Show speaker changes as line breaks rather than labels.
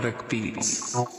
Melodic beat.
Melodic beats.